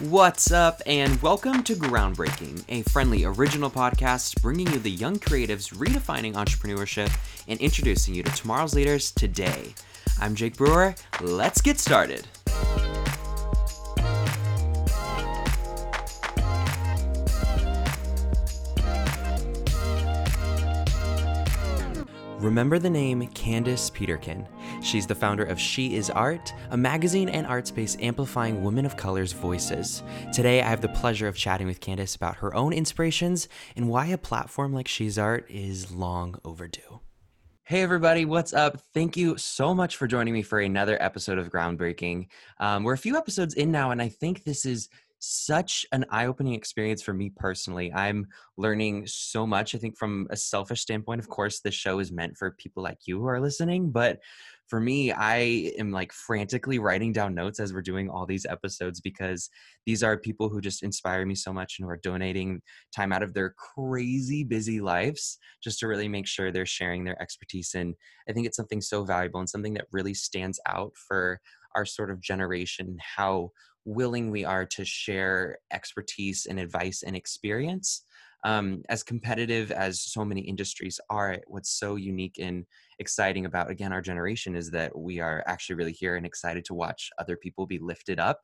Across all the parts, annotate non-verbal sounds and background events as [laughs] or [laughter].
What's up, and welcome to Groundbreaking, a friendly original podcast bringing you the young creatives redefining entrepreneurship and introducing you to tomorrow's leaders today. I'm Jake Brewer. Let's get started. Remember the name Candace Peterkin. She's the founder of She Is Art, a magazine and art space amplifying women of color's voices. Today, I have the pleasure of chatting with Candace about her own inspirations and why a platform like She's Art is long overdue. Hey, everybody, what's up? Thank you so much for joining me for another episode of Groundbreaking. Um, we're a few episodes in now, and I think this is such an eye-opening experience for me personally i'm learning so much i think from a selfish standpoint of course this show is meant for people like you who are listening but for me i am like frantically writing down notes as we're doing all these episodes because these are people who just inspire me so much and who are donating time out of their crazy busy lives just to really make sure they're sharing their expertise and i think it's something so valuable and something that really stands out for our sort of generation how willing we are to share expertise and advice and experience. Um, as competitive as so many industries are, what's so unique and exciting about, again, our generation is that we are actually really here and excited to watch other people be lifted up.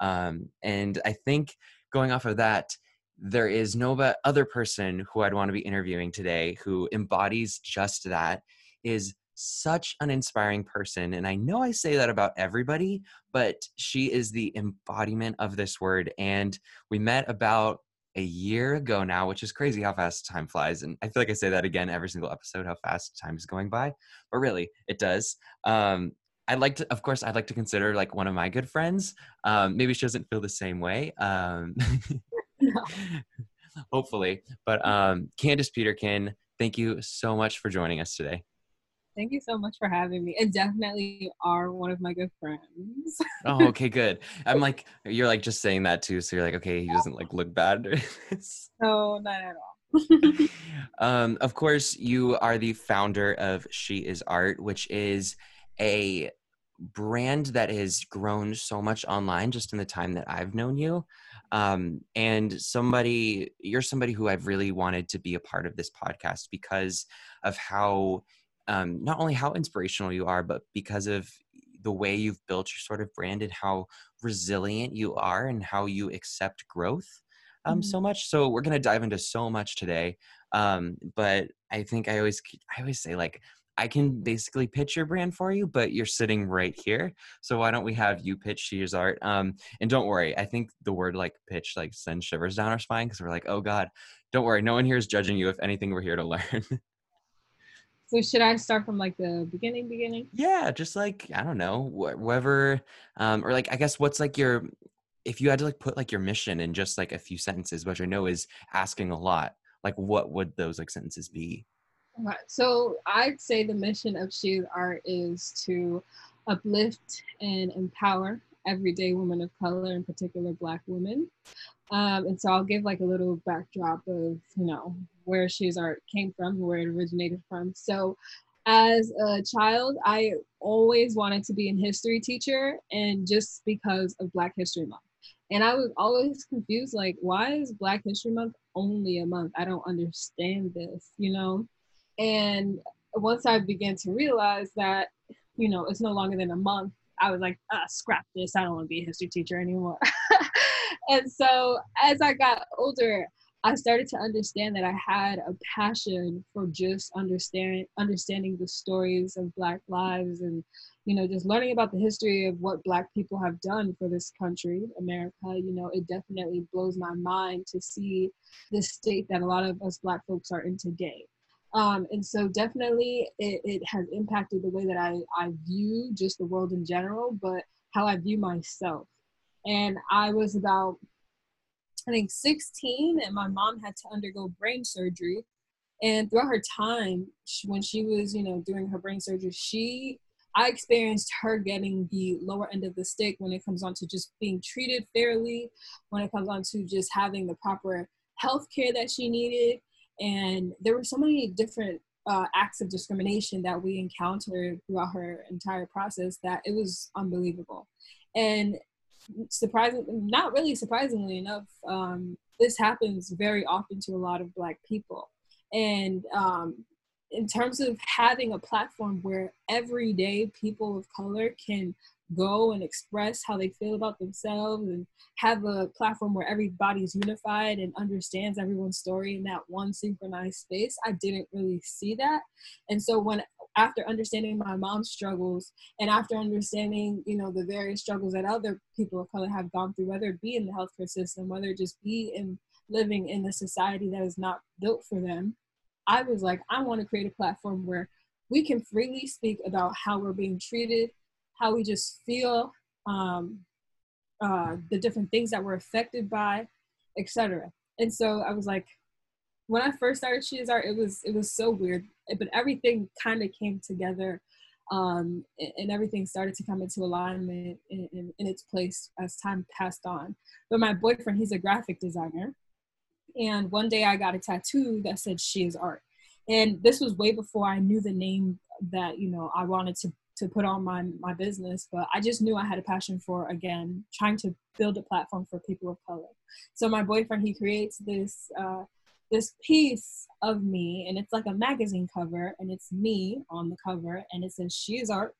Um, and I think going off of that, there is no other person who I'd want to be interviewing today who embodies just that is such an inspiring person. And I know I say that about everybody, but she is the embodiment of this word. And we met about a year ago now, which is crazy how fast time flies. And I feel like I say that again every single episode, how fast time is going by. But really, it does. Um, I'd like to, of course, I'd like to consider like one of my good friends. Um, maybe she doesn't feel the same way. Um, no. [laughs] [laughs] Hopefully. But um, Candace Peterkin, thank you so much for joining us today. Thank you so much for having me. And definitely you are one of my good friends. oh, okay, good. I'm like, you're like just saying that too. So you're like, okay, he doesn't like look bad. [laughs] no, not at all. [laughs] um, of course, you are the founder of She Is Art, which is a brand that has grown so much online just in the time that I've known you. Um, and somebody, you're somebody who I've really wanted to be a part of this podcast because of how um, not only how inspirational you are, but because of the way you've built your sort of brand and how resilient you are and how you accept growth um, mm-hmm. so much. So we're gonna dive into so much today. Um, but I think I always I always say like I can basically pitch your brand for you, but you're sitting right here. So why don't we have you pitch She Is Art? Um, and don't worry, I think the word like pitch like sends shivers down our spine because we're like, oh God, don't worry, no one here is judging you. If anything, we're here to [laughs] learn. So should I start from like the beginning, beginning? Yeah, just like I don't know, whatever, um, or like I guess what's like your, if you had to like put like your mission in just like a few sentences, which I know is asking a lot. Like, what would those like sentences be? Okay. So I'd say the mission of She's Art is to uplift and empower everyday women of color, in particular Black women. Um, and so I'll give like a little backdrop of, you know, where She's Art came from, where it originated from. So as a child, I always wanted to be a history teacher and just because of Black History Month. And I was always confused, like, why is Black History Month only a month? I don't understand this, you know? And once I began to realize that, you know, it's no longer than a month, I was like, ah, scrap this. I don't want to be a history teacher anymore. [laughs] and so as I got older, I started to understand that I had a passion for just understanding understanding the stories of Black lives and you know just learning about the history of what Black people have done for this country, America. You know, it definitely blows my mind to see the state that a lot of us Black folks are in today. Um, and so definitely it, it has impacted the way that I, I view just the world in general, but how I view myself. And I was about, I think 16 and my mom had to undergo brain surgery. And throughout her time, when she was, you know, doing her brain surgery, she, I experienced her getting the lower end of the stick when it comes on to just being treated fairly, when it comes on to just having the proper health care that she needed and there were so many different uh, acts of discrimination that we encountered throughout her entire process that it was unbelievable. And surprising, not really surprisingly enough, um, this happens very often to a lot of Black people. And um, in terms of having a platform where everyday people of color can go and express how they feel about themselves and have a platform where everybody's unified and understands everyone's story in that one synchronized space i didn't really see that. And so when after understanding my mom's struggles and after understanding you know the various struggles that other people of color have gone through whether it be in the healthcare system whether it just be in living in a society that is not built for them i was like i want to create a platform where we can freely speak about how we're being treated how we just feel um, uh, the different things that we're affected by etc and so i was like when I first started She Is Art, it was it was so weird, but everything kind of came together, um, and, and, everything started to come into alignment in, in, in, its place as time passed on. But my boyfriend, he's a graphic designer, and one day I got a tattoo that said She Is Art, and this was way before I knew the name that you know I wanted to to put on my my business but i just knew i had a passion for again trying to build a platform for people of color. So my boyfriend he creates this uh, this piece of me and it's like a magazine cover and it's me on the cover and it says she is art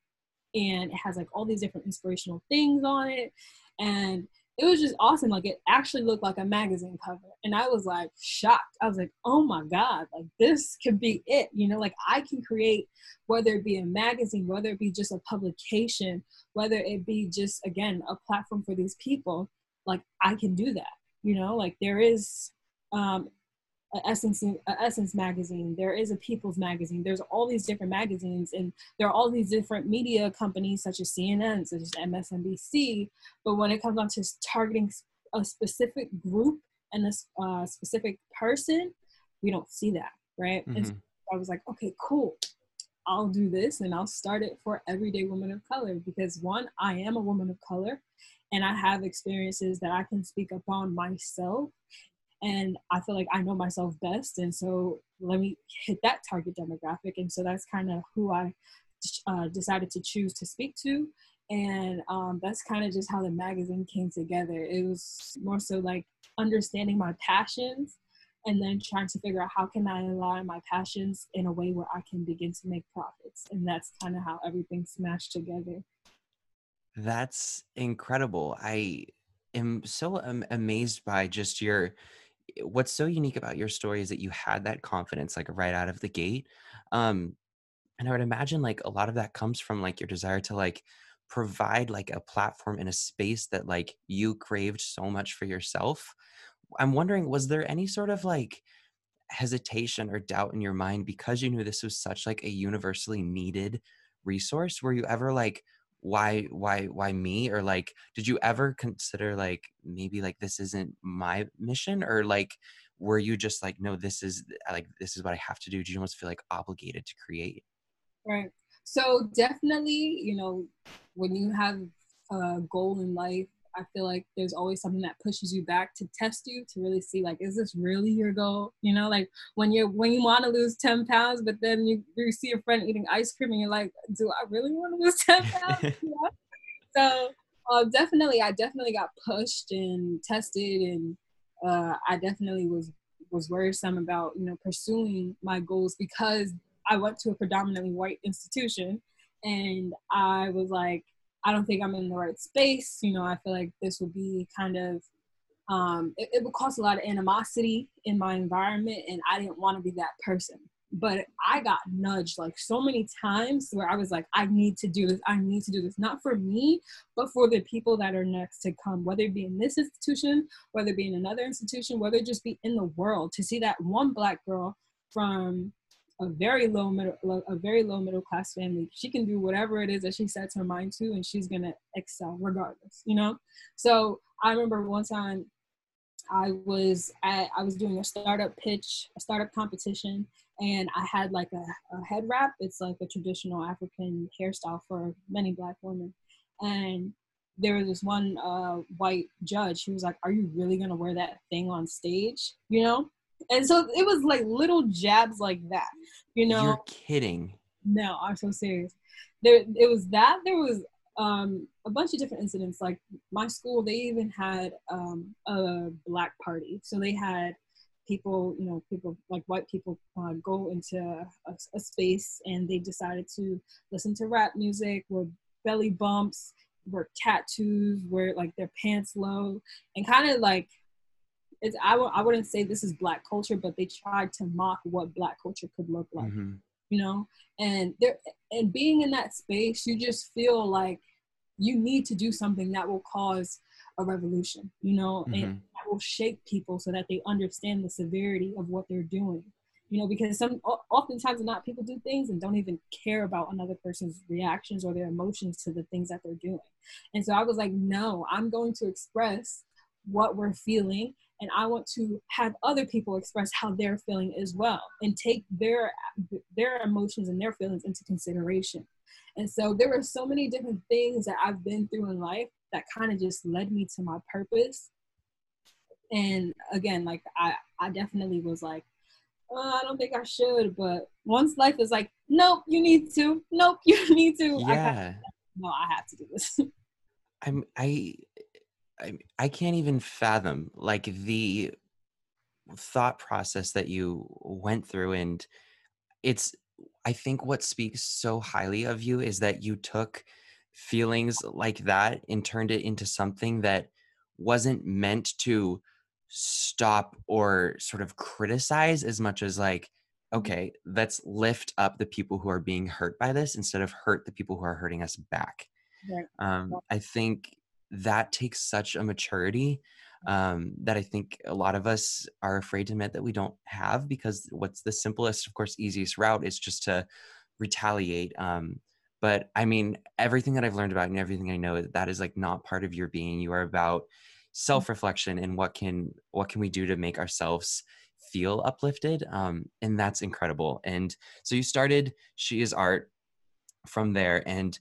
and it has like all these different inspirational things on it and it was just awesome like it actually looked like a magazine cover and i was like shocked. I was like oh my god like this could be it you know like i can create whether it be a magazine whether it be just a publication whether it be just again a platform for these people like i can do that you know like there is um, Essence, Essence magazine. There is a People's magazine. There's all these different magazines, and there are all these different media companies such as CNN, such as MSNBC. But when it comes down to targeting a specific group and a uh, specific person, we don't see that, right? Mm-hmm. And so I was like, okay, cool. I'll do this, and I'll start it for everyday women of color because one, I am a woman of color, and I have experiences that I can speak upon myself and I feel like I know myself best. And so let me hit that target demographic. And so that's kind of who I uh, decided to choose to speak to. And um, that's kind of just how the magazine came together. It was more so like understanding my passions and then trying to figure out how can I align my passions in a way where I can begin to make profits. And that's kind of how everything smashed together. That's incredible. I am so amazed by just your what's so unique about your story is that you had that confidence like right out of the gate um and i would imagine like a lot of that comes from like your desire to like provide like a platform in a space that like you craved so much for yourself. I'm wondering was there any sort of like hesitation or doubt in your mind because you knew this was such like a universally needed resource? Were you ever like why why why me? Or like did you ever consider like maybe like this isn't my mission? Or like were you just like no this is like this is what i have to do. Do you almost feel like obligated to create? Right. So definitely you know when you have a goal in life I feel like there's always something that pushes you back to test you to really see like, is this really your goal? You know, like when you're when you want to lose 10 pounds, but then you, you see a friend eating ice cream and you're like, do I really want to lose 10 [laughs] pounds? So uh, definitely, I definitely got pushed and tested, and uh, I definitely was was worrisome about you know pursuing my goals because I went to a predominantly white institution, and I was like, I don't think I'm in the right space. You know, I feel like this would be kind of, um, it, it would cause a lot of animosity in my environment, and I didn't want to be that person. But I got nudged like so many times where I was like, I need to do this. I need to do this, not for me, but for the people that are next to come, whether it be in this institution, whether it be in another institution, whether it just be in the world, to see that one black girl from a very low middle a very low middle class family. She can do whatever it is that she sets her mind to and she's gonna excel regardless you know? So i remember one time i was at i was doing a startup pitch a startup competition and i had like a, a head wrap. It's like a traditional african hairstyle for many black women. And there was this one uh, white judge. Who was like are you really gonna wear that thing on stage? You know and so it was like little jabs like that, you know. You're kidding. No, I'm so serious. There, it was that. There was um, a bunch of different incidents. Like my school, they even had um, a black party. So they had people, you know, people like white people uh, go into a, a, space and they decided to listen to rap music, wear belly bumps, wear tattoos, wear like their pants low, and kind of like it's I w- I wouldn't say this is black culture, but they tried to mock what black culture could look like. Mm-hmm. You know, and there and being in that space, you just feel like you need to do something that will cause a revolution, you know, mm-hmm. and that will shake people so that they understand the severity of what they're doing. You know, because some oftentimes not people do things and don't even care about another person's reactions or their emotions to the things that they're doing. And so I was like, no, I'm going to express what we're feeling and i want to have other people express how they're feeling as well and take their their emotions and their feelings into consideration. And so there were so many different things that i've been through in life that kind of just led me to my purpose. And again like i i definitely was like oh, i don't think i should but once life is like nope you need to. Nope [laughs] you need to. Yeah. I no i have to do this. [laughs] I'm i I, I can't even fathom like the thought process that you went through and it's i think what speaks so highly of you is that you took feelings like that and turned it into something that wasn't meant to stop or sort of criticize as much as like okay let's lift up the people who are being hurt by this instead of hurt the people who are hurting us back right. um, i think that takes such a maturity um, that I think a lot of us are afraid to admit that we don't have because what's the simplest, of course, easiest route is just to retaliate. Um, but I mean, everything that I've learned about and everything I know that is like not part of your being. You are about mm. self-reflection and what can what can we do to make ourselves feel uplifted um, and that's incredible and so you started she is art from there and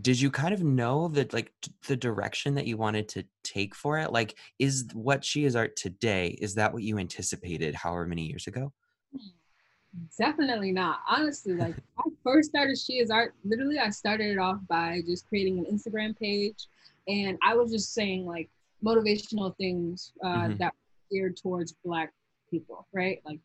did you kind of know that like the direction that you wanted to take for it? Like is what she is art today is that what you anticipated however many years ago? Definitely not. Honestly like [laughs] i first started she is art literally i started it off by just creating an instagram page and i was just saying like motivational things uh, mm-hmm. that geared towards black people right? Like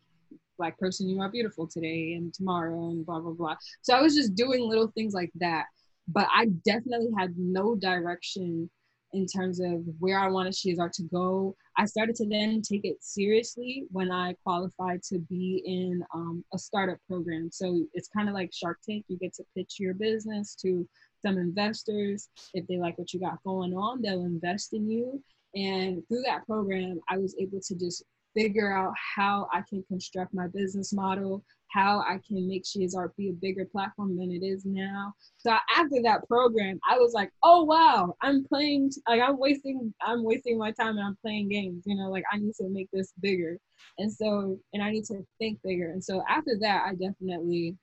black person you are beautiful today and tomorrow and blah blah blah. So i was just doing little things like that but I definitely had no direction in terms of where I wanted She Is Art to go. I started to then take it seriously when I qualified to be in um, a startup program. So it's kind of like Shark Tank. You get to pitch your business to some investors. If they like what you got going on, they'll invest in you. And through that program, I was able to just figure out how I can construct my business model, how I can make She Is Art be a bigger platform than it is now. So after that program, I was like, oh wow, I'm playing like I'm wasting I'm wasting my time and I'm playing games. You know, like I need to make this bigger. And so and I need to think bigger. And so after that, I definitely,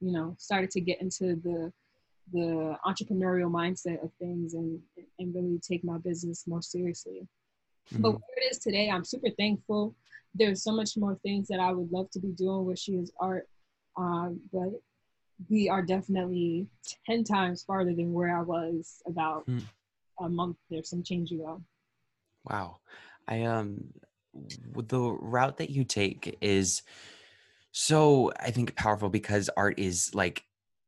you know, started to get into the the entrepreneurial mindset of things and and really take my business more seriously. Mm-hmm. But where it is today, I'm super thankful. There's so much more things that I would love to be doing with She Is Art. Um, but we are definitely 10 times farther than where I was about mm. a month or some change ago. Wow. I, um, the route that you take is so, I think, powerful because art is like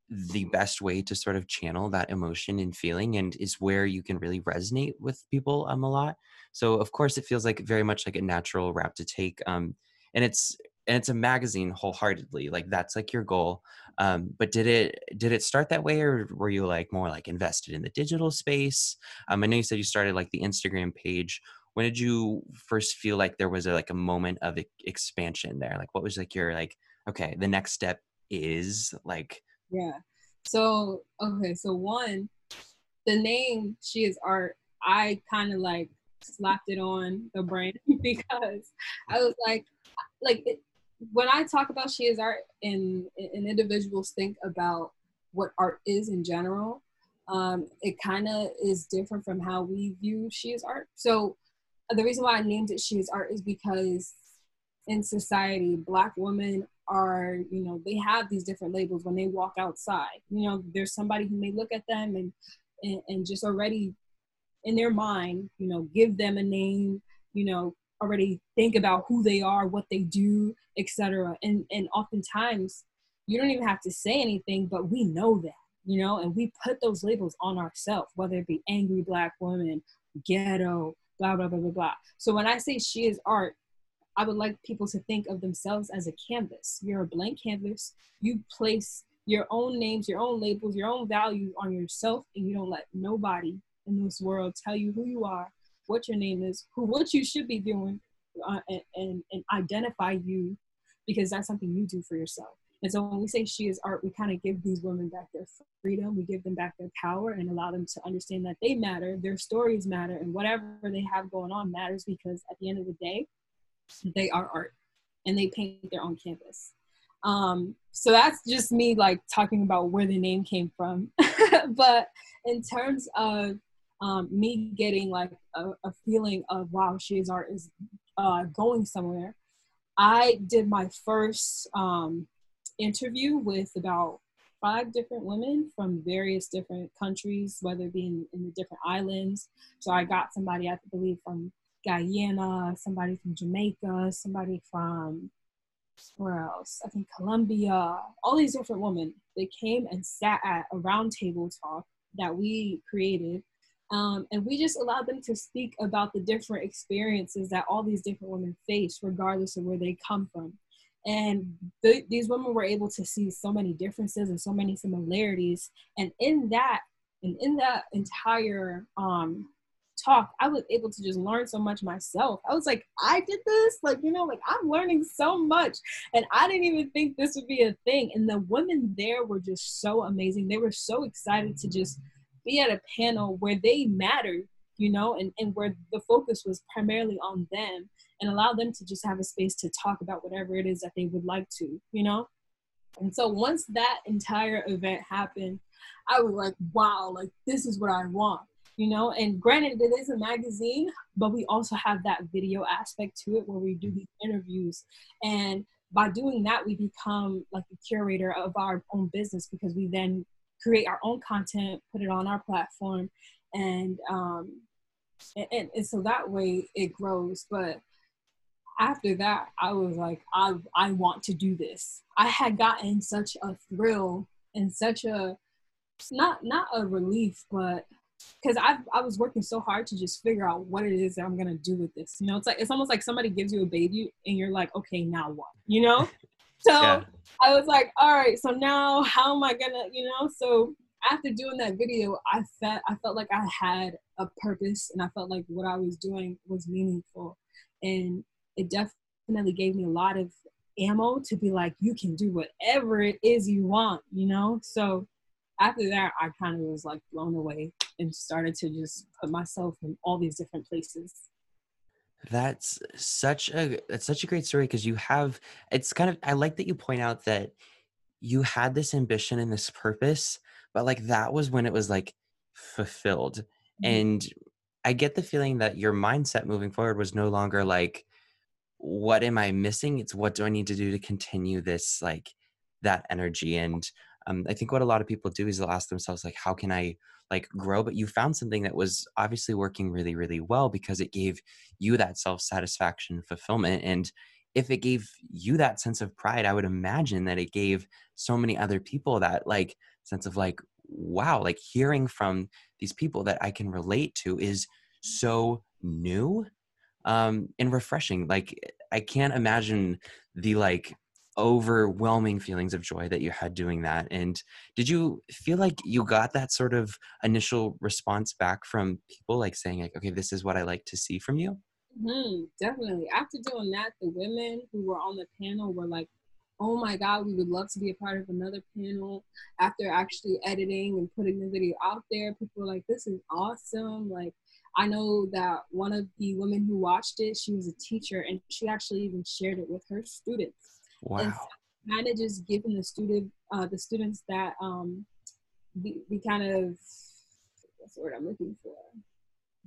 the best way to sort of channel that emotion and feeling and is where you can really resonate with people um a lot. So of course it feels like very much like a natural route to take um and it's and it's a magazine wholeheartedly like that's like your goal. Um but did it did it start that way or were you like more like invested in the digital space? Um i know you said you started like the instagram page. When did you first feel like there was a like a moment of expansion there? Like what was like your like okay the next step is like yeah. So okay, so one, the name She Is Art, I kind of like slapped it on the brain [laughs] because I was like, like it, when I talk about She Is Art, and, and individuals think about what art is in general, um, it kind of is different from how we view She Is Art. So the reason why I named it She Is Art is because in society, Black women are, you know, they have these different labels when they walk outside. You know, there's somebody who may look at them and and, and just already in their mind, you know, give them a name, you know, already think about who they are, what they do, etc. And and oftentimes you don't even have to say anything, but we know that, you know, and we put those labels on ourselves, whether it be angry black woman, ghetto, blah blah blah blah blah. So when I say she is art, I would like people to think of themselves as a canvas. You're a blank canvas. You place your own names, your own labels, your own values on yourself, and you don't let nobody in this world tell you who you are, what your name is, who what you should be doing, uh, and, and, and identify you, because that's something you do for yourself. And so when we say she is art, we kind of give these women back their freedom, we give them back their power, and allow them to understand that they matter, their stories matter, and whatever they have going on matters because at the end of the day, they are art and they paint their own canvas. Um, so that's just me like talking about where the name came from. [laughs] but in terms of um, me getting like a, a, feeling of wow, she is art is uh, going somewhere. I did my first um, interview with about five different women from various different countries, whether it be in, in the different islands. So I got somebody, I believe, from Guyana, somebody from Jamaica, somebody from where else? I think Colombia, all these different women. They came and sat at a roundtable talk that we created. Um, and we just allowed them to speak about the different experiences that all these different women face, regardless of where they come from. And th- these women were able to see so many differences and so many similarities. And in that, and in that entire um, talk, I was able to just learn so much myself. I was like, I did this, like, you know, like I'm learning so much. And I didn't even think this would be a thing. And the women there were just so amazing. They were so excited to just be at a panel where they mattered, you know, and, and where the focus was primarily on them and allow them to just have a space to talk about whatever it is that they would like to, you know? And so once that entire event happened, I was like, wow, like this is what I want you know? And granted it is a magazine but we also have that video aspect to it where we do these interviews. And by doing that we become like the curator of our own business because we then create our own content put it on our platform and um and, and so that way it grows. But after that i was like i i want to do this. I had gotten such a thrill and such a not not a relief but because I I was working so hard to just figure out what it is that I'm gonna do with this. You know, it's like it's almost like somebody gives you a baby and you're like, okay, now what? You know? [laughs] So yeah. I was like, all right, so now how am I gonna, you know? So after doing that video, I felt I felt like I had a purpose and I felt like what I was doing was meaningful. And it definitely gave me a lot of ammo to be like, you can do whatever it is you want, you know? So after that, I kind of was like blown away and started to just put myself in all these different places. That's such a that's such a great story because you have it's kind of I like that you point out that you had this ambition and this purpose, but like that was when it was like fulfilled. Mm-hmm. And I get the feeling that your mindset moving forward was no longer like, what am I missing? It's what do I need to do to continue this like that energy and um, i think what a lot of people do is they'll ask themselves like how can i like grow? But you found something that was obviously working really really well because it gave you that self satisfaction fulfillment and if it gave you that sense of pride i would imagine that it gave so many other people that like sense of like wow like hearing from these people that i can relate to is so new um and refreshing like i can't imagine the like overwhelming feelings of joy that you had doing that and did you feel like you got that sort of initial response back from people like saying like okay this is what i like to see from you mm-hmm, definitely after doing that the women who were on the panel were like oh my god we would love to be a part of another panel after actually editing and putting the video out there people were like this is awesome like i know that one of the women who watched it she was a teacher and she actually even shared it with her students Wow. kind of just giving the student, uh, the students that um, the, the kind of what's the word I'm looking for?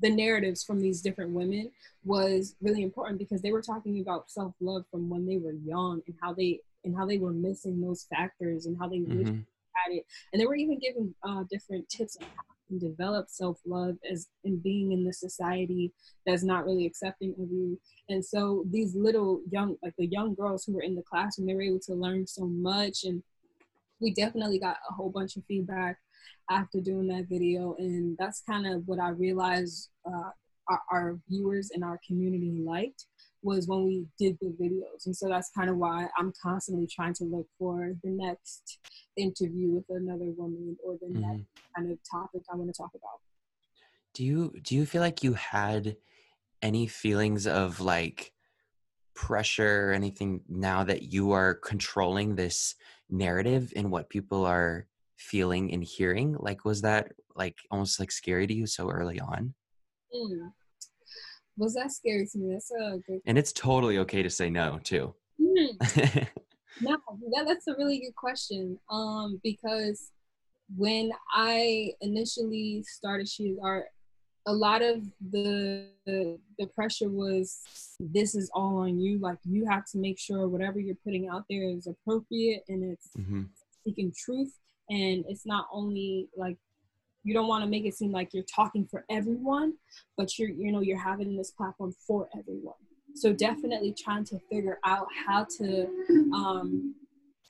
The narratives from these different women was really important because they were talking about self love from when they were young and how they and how they were missing those factors and how they mm-hmm. had it. And they were even giving uh, different tips on how and develop self-love as in being in the society that's not really accepting of you. And so these little young like the young girls who were in the classroom they were able to learn so much. And we definitely got a whole bunch of feedback after doing that video. And that's kind of what i realized uh, our, our viewers and our community liked was when we did the videos. And so that's kind of why I'm constantly trying to look for the next interview with another woman or the mm-hmm. next kind of topic I want to talk about. Do you do you feel like you had any feelings of like pressure or anything now that you are controlling this narrative and what people are feeling and hearing? Like was that like almost like scary to you so early on? Mm was that scary to me? That's a good. And it's totally okay to say no too. Mm. [laughs] no, that, that's a really good question. Um, because when I initially started She Art, a lot of the, the the pressure was this is all on you. Like you have to make sure whatever you're putting out there is appropriate and it's mm-hmm. speaking truth. And it's not only like you don't want to make it seem like you're talking for everyone but you're you know you're having this platform for everyone. So definitely trying to figure out how to um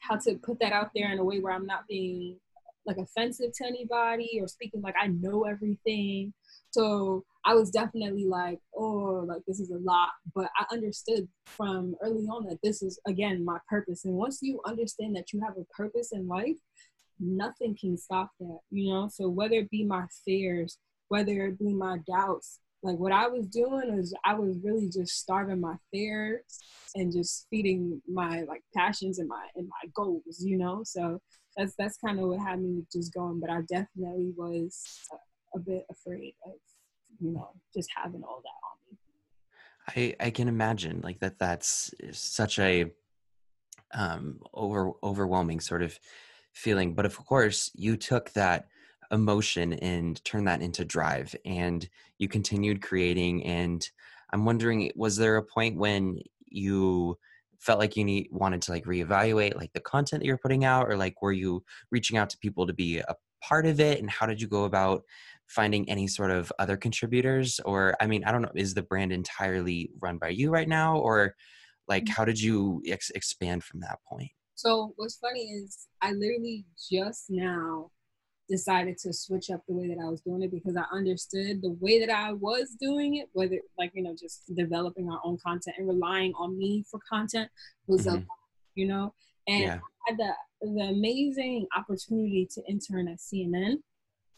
how to put that out there in a way where i'm not being like offensive to anybody or speaking like i know everything. So i was definitely like oh like this is a lot but i understood from early on that this is again my purpose. And once you understand that you have a purpose in life nothing can stop that, you know? So whether it be my fears, whether it be my doubts, like what I was doing is I was really just starving my fears and just feeding my like passions and my and my goals, you know? So that's that's kind of what had me just going, but I definitely was a, a bit afraid of, you know, just having all that on me. I I can imagine like that that's such a um over overwhelming sort of feeling. But of course, you took that emotion and turned that into drive and you continued creating. And I'm wondering, was there a point when you felt like you need wanted to like reevaluate like the content that you're putting out or like were you reaching out to people to be a part of it and how did you go about finding any sort of other contributors or i mean i don't know is the brand entirely run by you right now or like mm. how did you ex- expand from that point so what's funny is I literally just now decided to switch up the way that I was doing it because I understood the way that I was doing it, whether like you know just developing our own content and relying on me for content was mm-hmm. a you know, and yeah. I had the the amazing opportunity to intern at CNN,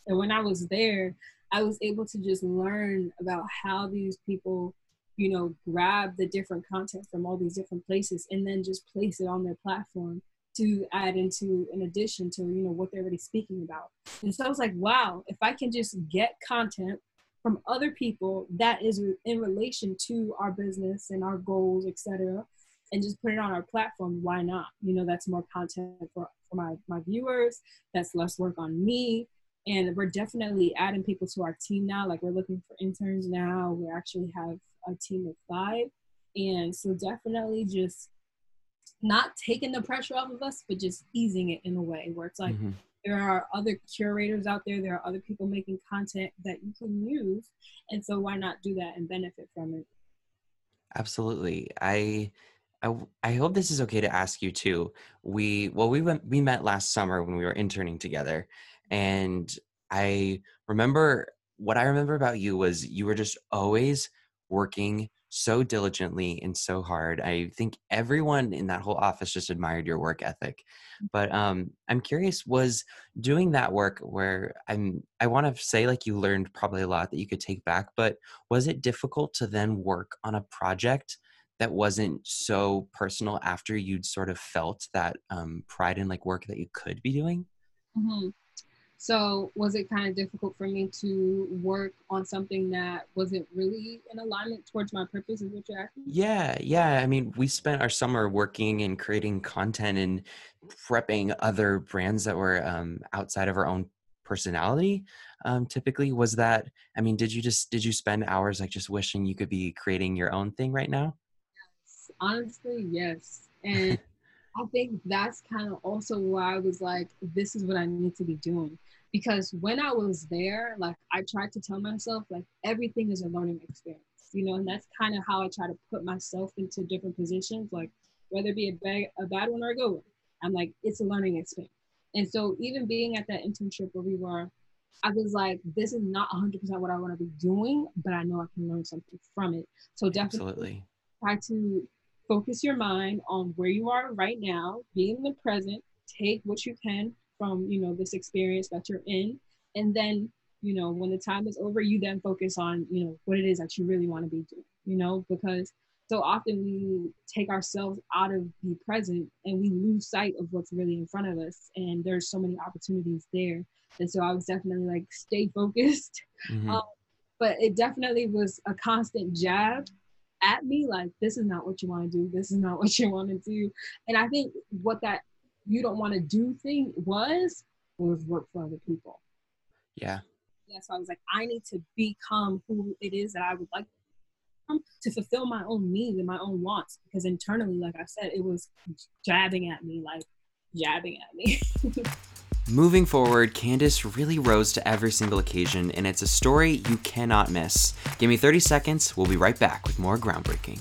and when I was there, I was able to just learn about how these people you know, grab the different content from all these different places and then just place it on their platform to add into in addition to you know what they're already speaking about. And so i was like wow if i can just get content from other people that is in relation to our business and our goals etc and just put it on our platform why not? You know that's more content for, for my, my viewers that's less work on me. And we're definitely adding people to our team now. Like we're looking for interns now. We actually have a team of five. And so definitely just not taking the pressure off of us, but just easing it in a way where it's like mm-hmm. there are other curators out there, there are other people making content that you can use. And so why not do that and benefit from it? Absolutely. I I, I hope this is okay to ask you too. We well we went we met last summer when we were interning together and I remember what I remember about you was you were just always working so diligently and so hard. I think everyone in that whole office just admired your work ethic. Mm. But um, I'm curious, was doing that work where I'm, I want to say like you learned probably a lot that you could take back, but was it difficult to then work on a project that wasn't so personal after you'd sort of felt that um, pride in like work that you could be doing? Mm-hmm. So was it kind of difficult for me to work on something that wasn't really in alignment towards my purpose? Is what you're asking? Yeah, yeah. I mean, we spent our summer working and creating content and prepping other brands that were um, outside of our own personality. Um, typically, was that? I mean, did you just did you spend hours like just wishing you could be creating your own thing right now? Yes, honestly, yes. And [laughs] I think that's kind of also why I was like, this is what I need to be doing because when I was there, like I tried to tell myself, like everything is a learning experience, you know, and that's kind of how I try to put myself into different positions, like whether it be a bad, a bad one or a good one. I'm like, it's a learning experience. And so even being at that internship where we were, I was like, this is not 100% what I want to be doing, but I know I can learn something from it. So definitely Absolutely. try to focus your mind on where you are right now, be in the present, take what you can from, you know, this experience that you're in. And then, you know, when the time is over, you then focus on, you know, what it is that you really want to be doing, you know, because so often we take ourselves out of the present and we lose sight of what's really in front of us. And there's so many opportunities there. And so I was definitely like, stay focused. Mm-hmm. Um, but it definitely was a constant jab at me like this is not what you want to do this is not [laughs] what you want to do and i think what that you don't want to do thing was was work for other people. Yeah. Yeah so i was like i need to become who it is that i would like to fulfill my own needs and my own wants. Because internally like i said it was jabbing at me like jabbing at me. [laughs] Moving forward, Candace really rose to every single occasion, and it's a story you cannot miss. Give me 30 seconds, we'll be right back with more groundbreaking.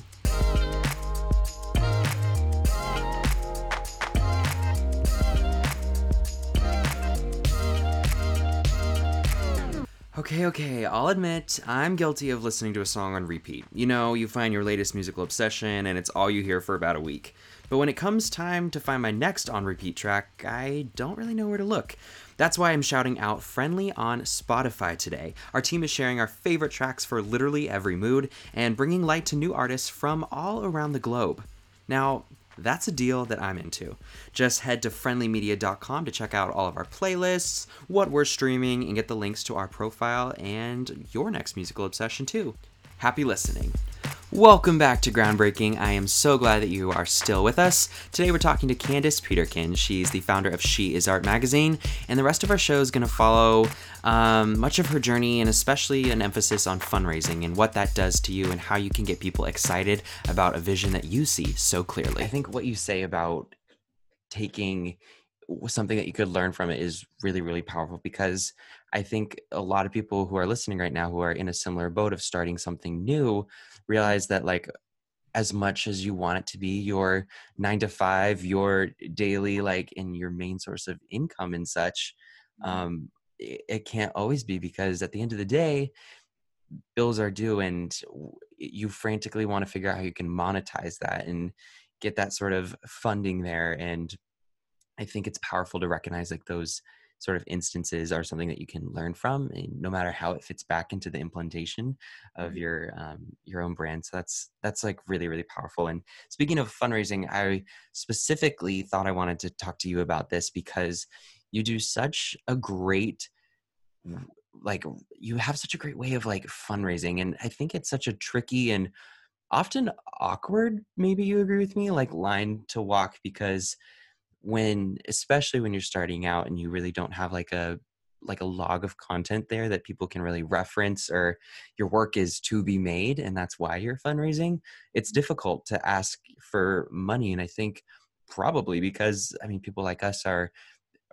Okay, okay, I'll admit, I'm guilty of listening to a song on repeat. You know, you find your latest musical obsession, and it's all you hear for about a week. But when it comes time to find my next on repeat track, I don't really know where to look. That's why I'm shouting out Friendly on Spotify today. Our team is sharing our favorite tracks for literally every mood and bringing light to new artists from all around the globe. Now, that's a deal that I'm into. Just head to friendlymedia.com to check out all of our playlists, what we're streaming, and get the links to our profile and your next musical obsession too. Happy listening. Welcome back to Groundbreaking. I am so glad that you are still with us. Today we're talking to Candace Peterkin. She's the founder of She Is Art magazine, and the rest of our show is going to follow um, much of her journey and especially an emphasis on fundraising and what that does to you and how you can get people excited about a vision that you see so clearly. I think what you say about taking something that you could learn from it is really, really powerful because I think a lot of people who are listening right now who are in a similar boat of starting something new realize that like as much as you want it to be your nine to five your daily like in your main source of income and such mm-hmm. um it, it can't always be because at the end of the day bills are due and you frantically want to figure out how you can monetize that and get that sort of funding there and i think it's powerful to recognize like those sort of instances are something that you can learn from no matter how it fits back into the implementation of mm-hmm. your um, your own brand so that's that's like really really powerful and speaking of fundraising i specifically thought i wanted to talk to you about this because you do such a great like you have such a great way of like fundraising and i think it's such a tricky and often awkward maybe you agree with me like line to walk because when especially when you're starting out and you really don't have like a like a log of content there that people can really reference or your work is to be made and that's why you're fundraising it's difficult to ask for money. And i think probably because i mean people like us are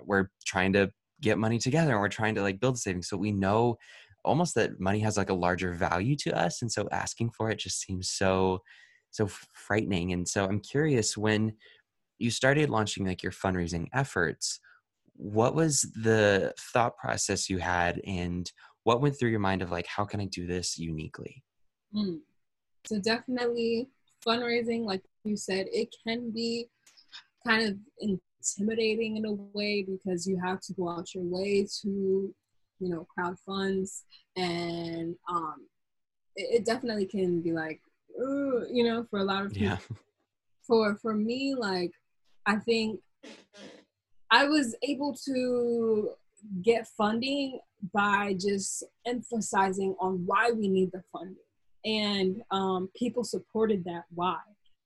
we're trying to get money together and we're trying to like build savings. So we know almost that money has like a larger value to us. And so asking for it just seems so so frightening. And so i'm curious when you started launching like your fundraising efforts what was the thought process you had and what went through your mind of like how can i do this uniquely mm. so definitely fundraising like you said it can be kind of intimidating in a way because you have to go out your way to you know crowd funds and um it, it definitely can be like you know for a lot of people yeah. for for me like I think I was able to get funding by just emphasizing on why we need the funding. And um, people supported that why.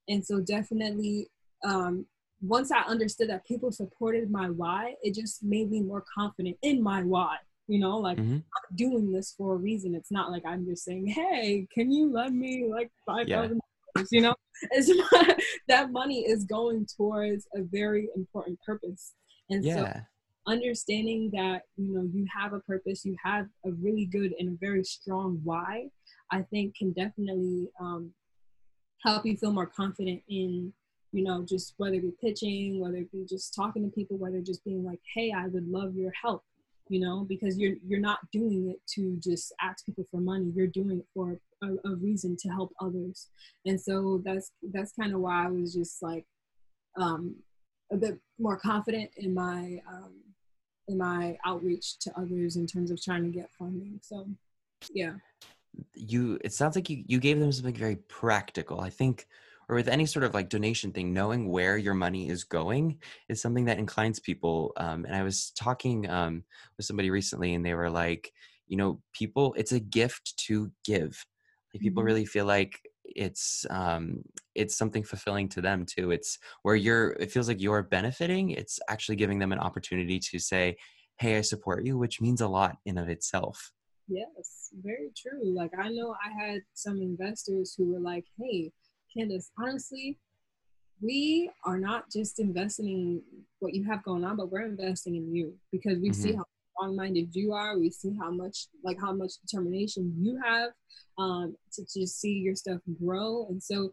And so, definitely, um, once I understood that people supported my why, it just made me more confident in my why. You know, like mm-hmm. I'm doing this for a reason. It's not like I'm just saying, "Hey, can you lend me like five thousand dollars?" you know [laughs] that money is going towards a very important purpose and yeah. so understanding that you know you have a purpose you have a really good and a very strong why i think can definitely um, help you feel more confident in you know just whether it be pitching whether it be just talking to people whether just being like hey i would love your help you know because you're you're not doing it to just ask people for money you're doing it for a, a reason to help others and so that's that's kind of why i was just like um a bit more confident in my um in my outreach to others in terms of trying to get funding. So, yeah. You, it sounds like you, you gave them something very practical. I think, or with any sort of like donation thing, knowing where your money is going is something that inclines people. Um, and I was talking um, with somebody recently and they were like, you know, people, it's a gift to give. Like people mm-hmm. really feel like it's um it's something fulfilling to them too it's where you're it feels like you're benefiting it's actually giving them an opportunity to say hey i support you which means a lot in of itself yes very true like i know i had some investors who were like hey candace honestly we are not just investing in what you have going on but we're investing in you because we mm-hmm. see how strong-minded you are. We see how much like how much determination you have um, to just see your stuff grow. And so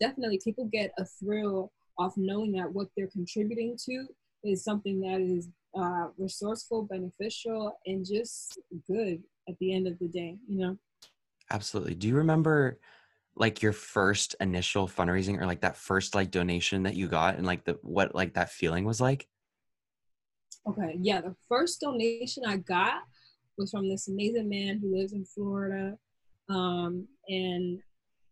definitely people get a thrill off knowing that what they're contributing to is something that is uh, resourceful beneficial and just good at the end of the day you know? Absolutely. Do you remember like your first initial fundraising or like that first like donation that you got and like the what like that feeling was like Okay, yeah, the first donation I got was from this amazing man who lives in Florida. Um, and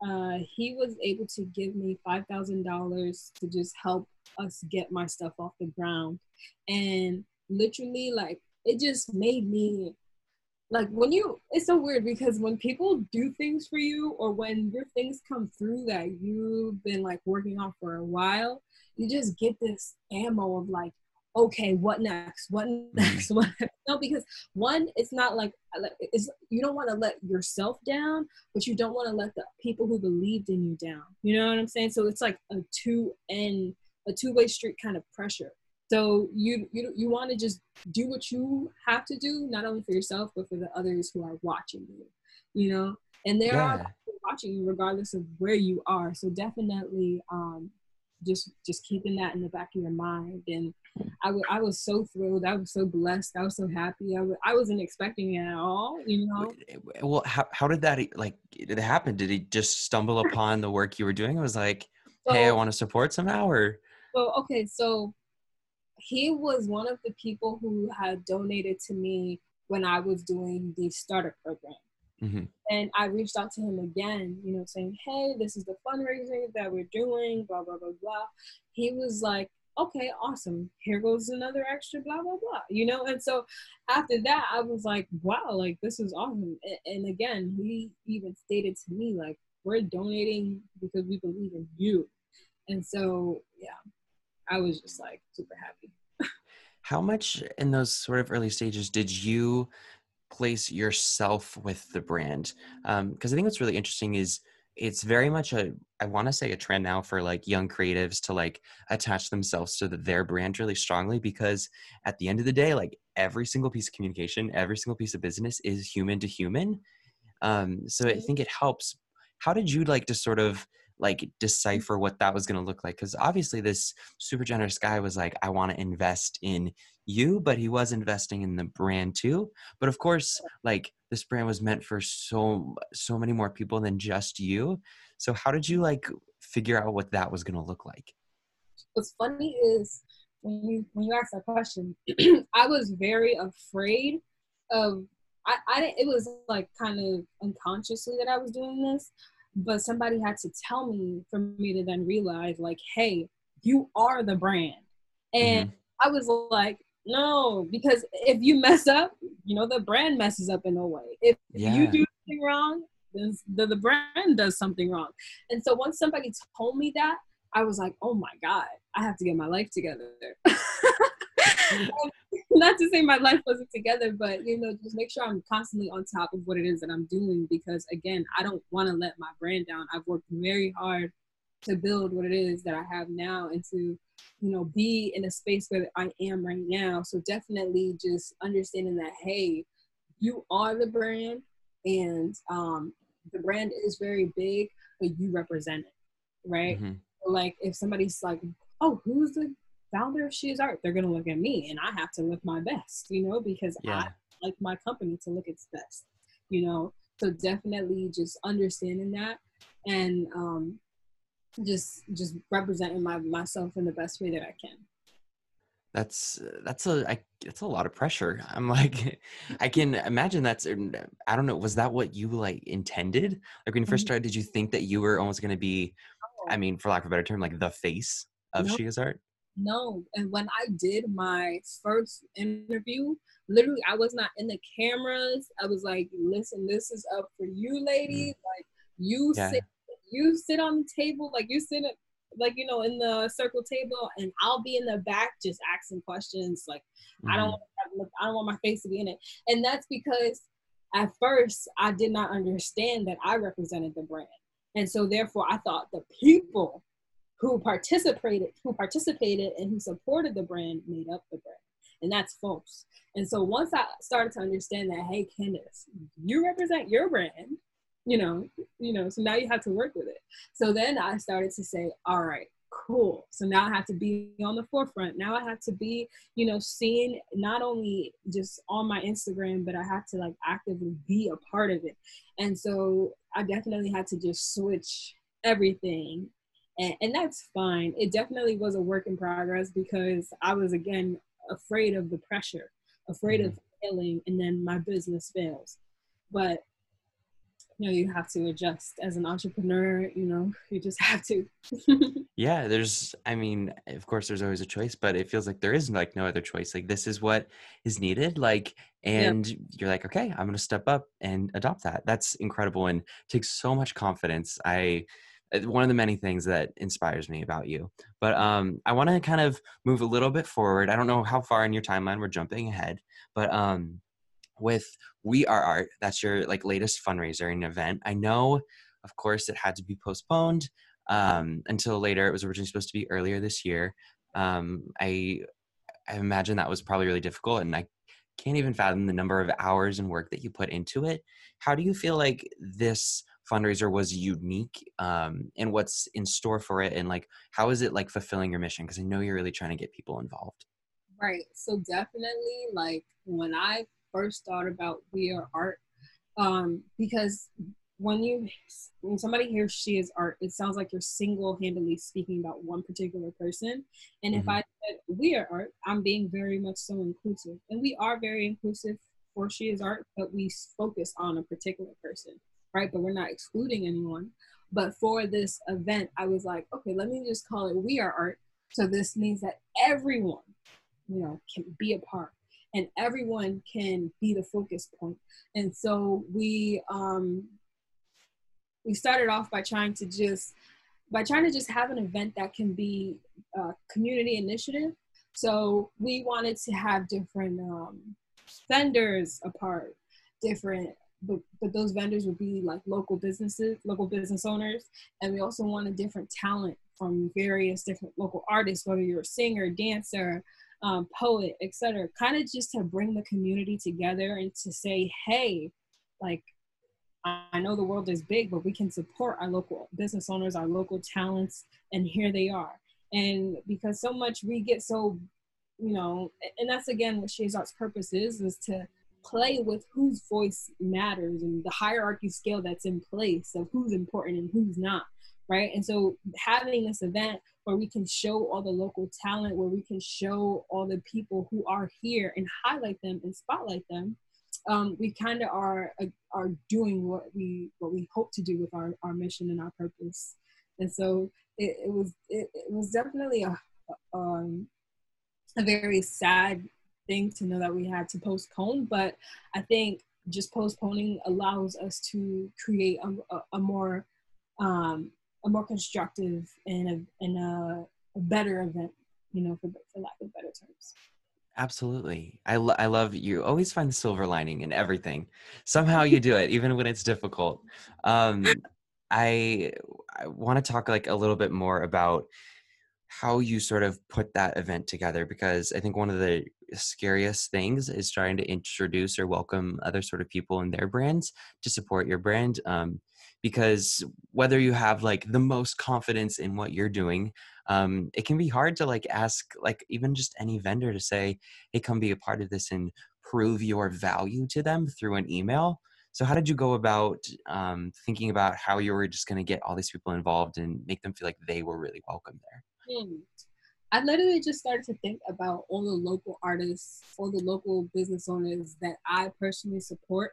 uh, he was able to give me $5,000 to just help us get my stuff off the ground. And literally, like, it just made me like when you it's so weird because when people do things for you or when your things come through that you've been like working on for a while you just get this ammo of like okay, what next? What mm-hmm. next? [laughs] What no, because one, it's not like it's you don't want to let yourself down, but you don't want to let the people who believed in you down. You know what I'm saying? So it's like a two end, a two way street kind of pressure. So you you you want to just do what you have to do, not only for yourself but for the others who are watching you. You know, and there yeah. are watching you regardless of where you are. So definitely, um, just just keeping that in the back of your mind. And I, w- I was so thrilled. I was so blessed. I was so happy. I w- I wasn't expecting it at all you know? Well how, how did that like did it happen? Did he just stumble upon the work you were doing? It was like so, hey i want to support somehow or? So okay so he was one of the people who had donated to me when i was doing the starter program Mm-hmm. And I reached out to him again, you know, saying, hey, this is the fundraising that we're doing, blah, blah, blah, blah. He was like, okay, awesome. Here goes another extra, blah, blah, blah, you know? And so after that, I was like, wow, like, this is awesome. And again, he even stated to me, like, we're donating because we believe in you. And so, yeah, I was just like super happy. How much in those sort of early stages did you place yourself with the brand? Because um, i think what's really interesting is it's very much a i want to say a trend now for like young creatives to like attach themselves to the, their brand really strongly because at the end of the day like every single piece of communication every single piece of business is human to human. Um, so i think it helps. How did you like to sort of like mm. decipher what that was going to look like because obviously this super generous guy was like i want to invest in you but he was investing in the brand too but of course like this brand was meant for so so many more people than just you so how did you like figure out what that was going to look like? What's funny is when you when you asked that question [clears throat] i was very afraid of I, I didn't, it was like kind of unconsciously that i was doing this but somebody had to tell me for me to then realize like hey you are the brand and mm-hmm. i was like no because if you mess up you know the brand messes up in a way if yeah. you do something wrong then the, the brand does something wrong and so once somebody told me that i was like oh my god i have to get my life together [laughs] not to say my life wasn't together, but you know, just make sure I'm constantly on top of what it is that I'm doing because again, I don't want to let my brand down. I've worked very hard to build what it is that I have now and to, you know, be in a space where I am right now. So definitely just understanding that, hey, you are the brand and um, the brand is very big, but you represent it, right? Mm-hmm. Like if somebody's like, oh, who's the founder of She Is Art? They're gonna look at me, and I have to look my best, you know, because yeah. I like my company to look its best, you know. So definitely just understanding that and um, just just representing my myself in the best way that I can that's that's a I, that's a lot of pressure [laughs] i'm like i can imagine that's i don't know was that what you like intended like when you 1st mm-hmm. started did you think that you were almost going to be i mean for lack of a better term like the face of nope. she is art no and when i did my first interview literally i was not in the cameras i was like listen this is up for you ladies mm. like you yeah. sit you sit on the table like you sit like you know in the circle table and I'll be in the back just asking questions like mm-hmm. I don't mm-hmm. want I don't want my face to be in it and that's because at first I did not understand that I represented the brand and so therefore I thought the people who participated who participated and who supported the brand made up the brand and that's false and so once I started to understand that hey Candace you represent your brand you know, you know, so now you have to work with it. So then I started to say, all right, cool. So now I have to be on the forefront. Now I have to be, you know, seen not only just on my Instagram, but I have to like actively be a part of it. And so I definitely had to just switch everything. And, and that's fine. It definitely was a work in progress because I was, again, afraid of the pressure, afraid mm-hmm. of failing, and then my business fails. But you know you have to adjust as an entrepreneur you know [laughs] you just have to [laughs] yeah there's i mean of course there's always a choice but it feels like there is like no other choice like this is what is needed like and yeah. you're like okay i'm going to step up and adopt that that's incredible and takes so much confidence i one of the many things that inspires me about you but um i want to kind of move a little bit forward i don't know how far in your timeline we're jumping ahead but um with We Are Art. That's your like latest fundraiser and event. I know, of course, it had to be postponed um, until later. It was originally supposed to be earlier this year. Um, I I imagine that was probably really difficult, and I can't even fathom the number of hours and work that you put into it. How do you feel like this fundraiser was unique um, and what's in store for it and like how is it like fulfilling your mission? Because i know you're really trying to get people involved. Right so definitely like when i first thought about We Are Art um, because when you when somebody hears she is art it sounds like you're single-handedly speaking about one particular person. And mm-hmm. if i said we are art i'm being very much so inclusive. And we are very inclusive for she is art but we focus on a particular person right but we're not excluding anyone but for this event i was like okay let me just call it we are art so this means that everyone you know can be a part and everyone can be the focus point. And so we um, we started off by trying to just by trying to just have an event that can be a community initiative. So we wanted to have different um, vendors apart, different but, but those vendors would be like local businesses, local business owners, and we also wanted different talent from various different local artists, whether you're a singer, dancer, um, poet, etc. Kind of just to bring the community together and to say, hey, like I know the world is big, but we can support our local business owners, our local talents, and here they are. And because so much we get so, you know, and that's again what She's Art's purpose is, is to play with whose voice matters and the hierarchy scale that's in place of who's important and who's not right? And so having this event where we can show all the local talent, where we can show all the people who are here and highlight them and spotlight them, um, we kind of are uh, are doing what we what we hope to do with our, our mission and our purpose. And so it, it was it, it, was definitely a um, a very sad thing to know that we had to postpone, but I think just postponing allows us to create a, a, a more um, a more constructive and a and a, a better event, you know, for for lack of better terms. Absolutely. I, lo- I love you always find the silver lining in everything. Somehow you do it, even when it's difficult. Um, I I want to talk like a little bit more about how you sort of put that event together because I think one of the scariest things is trying to introduce or welcome other sort of people and their brands to support your brand. Um, because whether you have like the most confidence in what you're doing, um, it can be hard to like ask like even just any vendor to say, "Hey, come be a part of this and prove your value to them through an email." So, how did you go about um, thinking about how you were just going to get all these people involved and make them feel like they were really welcome there? I literally just started to think about all the local artists, all the local business owners that I personally support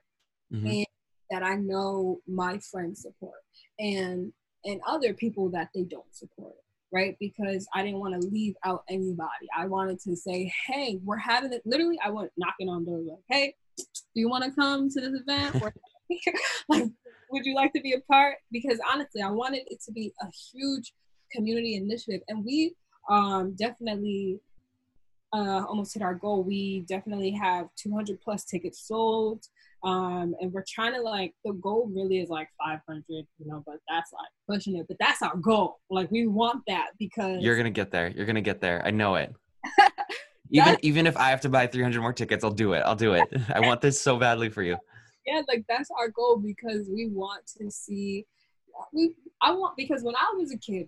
mm-hmm. and that I know my friends support and and other people that they don't support, right? Because I didn't want to leave out anybody. I wanted to say, hey, we're having it. Literally, I went knocking on doors like, hey, do you want to come to this event? Or [laughs] [laughs] like, would you like to be a part? Because honestly, I wanted it to be a huge community initiative. And we um, definitely uh, almost hit our goal. We definitely have 200 plus tickets sold. Um, and we're trying to like, the goal really is like 500, you know, but that's like pushing it. But that's our goal. Like, we want that because. You're to get there. You're to get there. I know it. [laughs] even even if I have to buy 300 more tickets, I'll do it. I'll do it. [laughs] I want this so badly for you. Yeah, like that's our goal because we want to see we I want because when I was a kid,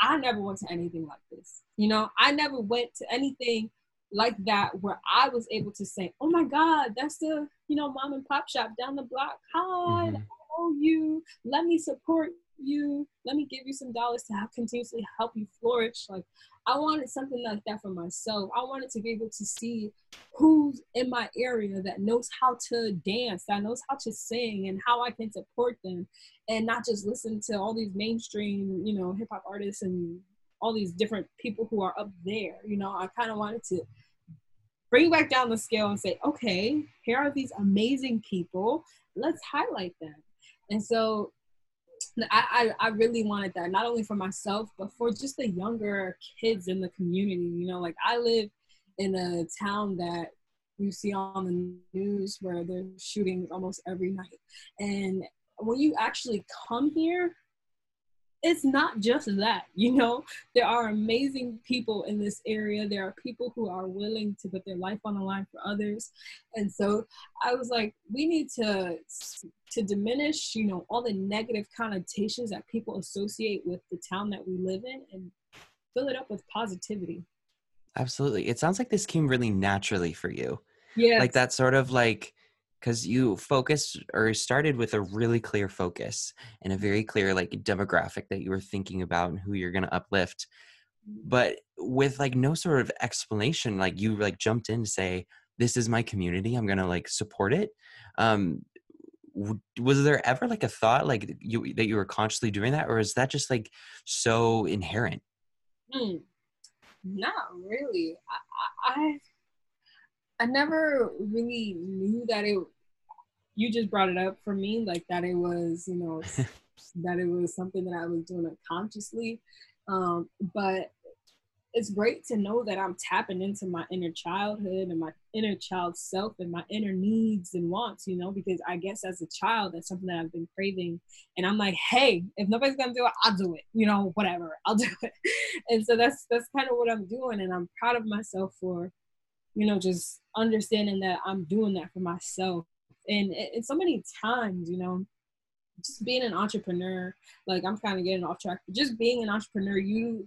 I never went to anything like this. You know, I never went to anything like that where I was able to say, "Oh my God, that's the you know mom and pop shop down the block. Hi, mm-hmm. I know you. Let me support you. Let me give you some dollars to continuously help you flourish." Like I wanted something like that for myself. I wanted to be able to see who's in my area that knows how to dance, that knows how to sing, and how I can support them, and not just listen to all these mainstream, you know, hip hop artists and all these different people who are up there. You know, I kind of wanted to bring back down the scale and say, okay, here are these amazing people. Let's highlight them. And so I, I, I really wanted that not only for myself but for just the younger kids in the community you know like i live in a town that you see on the news where there's shootings almost every night. And when you actually come here it's not just that, you know, there are amazing people in this area. There are people who are willing to put their life on the line for others. And so I was like, we need to to diminish, you know, all the negative connotations that people associate with the town that we live in and fill it up with positivity. Absolutely. It sounds like this came really naturally for you. Yeah. Like that sort of like because you focused or started with a really clear focus and a very clear like demographic that you were thinking about and who you're going to uplift mm-hmm. but with like no sort of explanation like you like jumped in to say this is my community i'm going to like support it um was there ever like a thought like you that you were consciously doing that or is that just like so inherent hmm. not really I, I I never really knew that it. You just brought it up for me, like that it was, you know, [laughs] that it was something that I was doing unconsciously. Um, but it's great to know that I'm tapping into my inner childhood and my inner child self and my inner needs and wants, you know, because I guess as a child, that's something that I've been craving. And I'm like, hey, if nobody's gonna do it, I'll do it, you know, whatever, [laughs] I'll do it. And so that's that's kind of what I'm doing, and I'm proud of myself for you know, just understanding that I'm doing that for myself. And, and so many times, you know, just being an entrepreneur, like I'm kind of getting off track, just being an entrepreneur, you,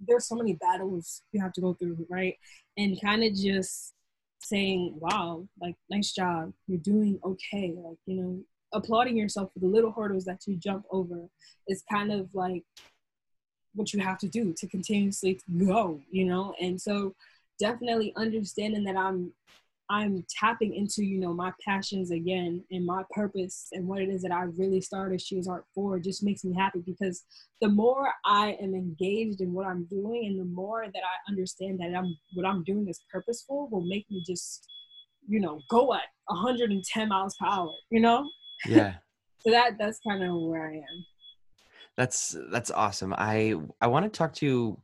there's so many battles you have to go through, right? And kind of just saying, wow, like, nice job, you're doing okay. Like, you know, applauding yourself for the little hurdles that you jump over is kind of like what you have to do to continuously go, you know? And so definitely understanding that I'm I'm tapping into, you know, my passions again and my purpose and what it is that I really started She Is Art for just makes me happy because the more I am engaged in what I'm doing and the more that I understand that I'm what I'm doing is purposeful will make me just, you know, go at 110 miles per hour, you know? Yeah. [laughs] so that that's kind of where I am. That's that's awesome. I I want to talk to you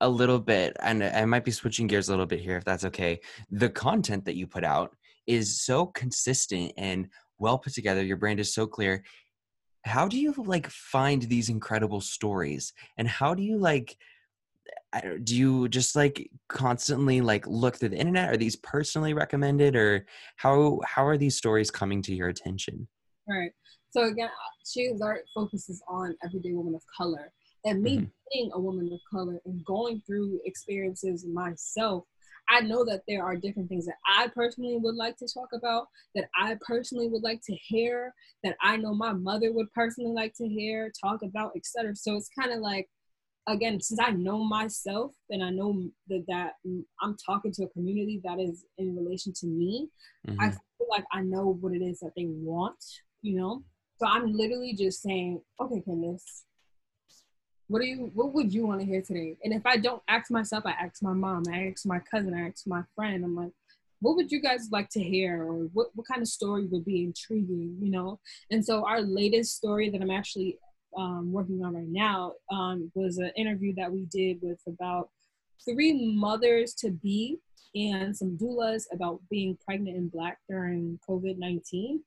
a little bit, and I might be switching gears a little bit here if that's okay. The content that you put out is so consistent and well put together. Your brand is so clear. how do you like find these incredible stories and how do you like do you just like constantly like look through the internet are these personally recommended or how how are these stories coming to your attention right so again uh, She's art focuses on everyday women of color and me mm-hmm. being a woman of color and going through experiences myself I know that there are different things that I personally would like to talk about, that I personally would like to hear, that I know my mother would personally like to hear, talk about, etc. So it's kind of like, again, since I know myself and I know that, that I'm talking to a community that is in relation to me, mm-hmm. I feel like I know what it is that they want, you know? So I'm literally just saying, okay, Candace, what do you what would you want to hear today? And if i don't ask myself i ask my mom i ask my cousin i ask my friend. I'm like what would you guys like to hear? Or what, what kind of story would be intriguing you know? And so our latest story that i'm actually um, working on right now um, was an interview that we did with about three mothers to be and some doulas about being pregnant and black during covid-19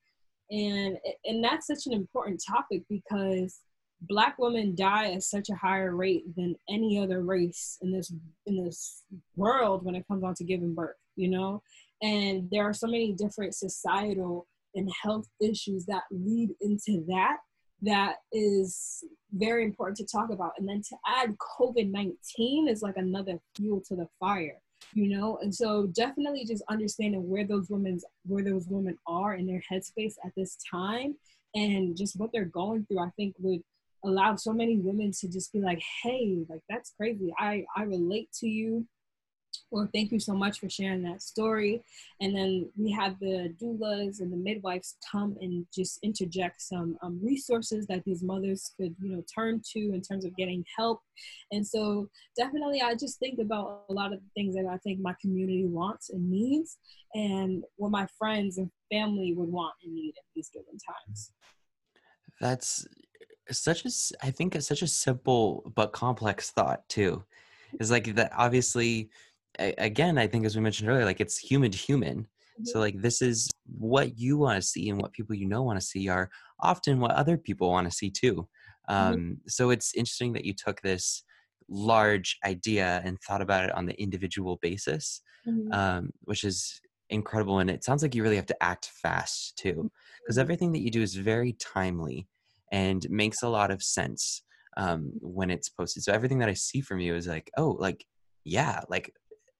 and and that's such an important topic because black women die at such a higher rate than any other race in this in this world when it comes on to giving birth you know? And there are so many different societal and health issues that lead into that that is very important to talk about. And then to add covid-19 is like another fuel to the fire you know? And so definitely just understanding where those women's where those women are in their headspace at this time and just what they're going through i think would allowed so many women to just be like, hey, like that's crazy. I, I relate to you. Or thank you so much for sharing that story. And then we have the doulas and the midwives come and just interject some um, resources that these mothers could, you know, turn to in terms of getting help. And so definitely, I just think about a lot of things that I think my community wants and needs, and what my friends and family would want and need at these given times. That's such as I think it's such a simple but complex thought too is like that obviously again i think as we mentioned earlier like it's human to human so mm-hmm. like this is what you want to see and what people you know want to see are often what other people want to see too mm-hmm. um, so it's interesting that you took this large idea and thought about it on the individual basis mm-hmm. um, which is incredible and it sounds like you really have to act fast too because mm-hmm. everything that you do is very timely and makes a lot of sense um, when it's posted. So everything that I see from you is like, oh, like, yeah, like,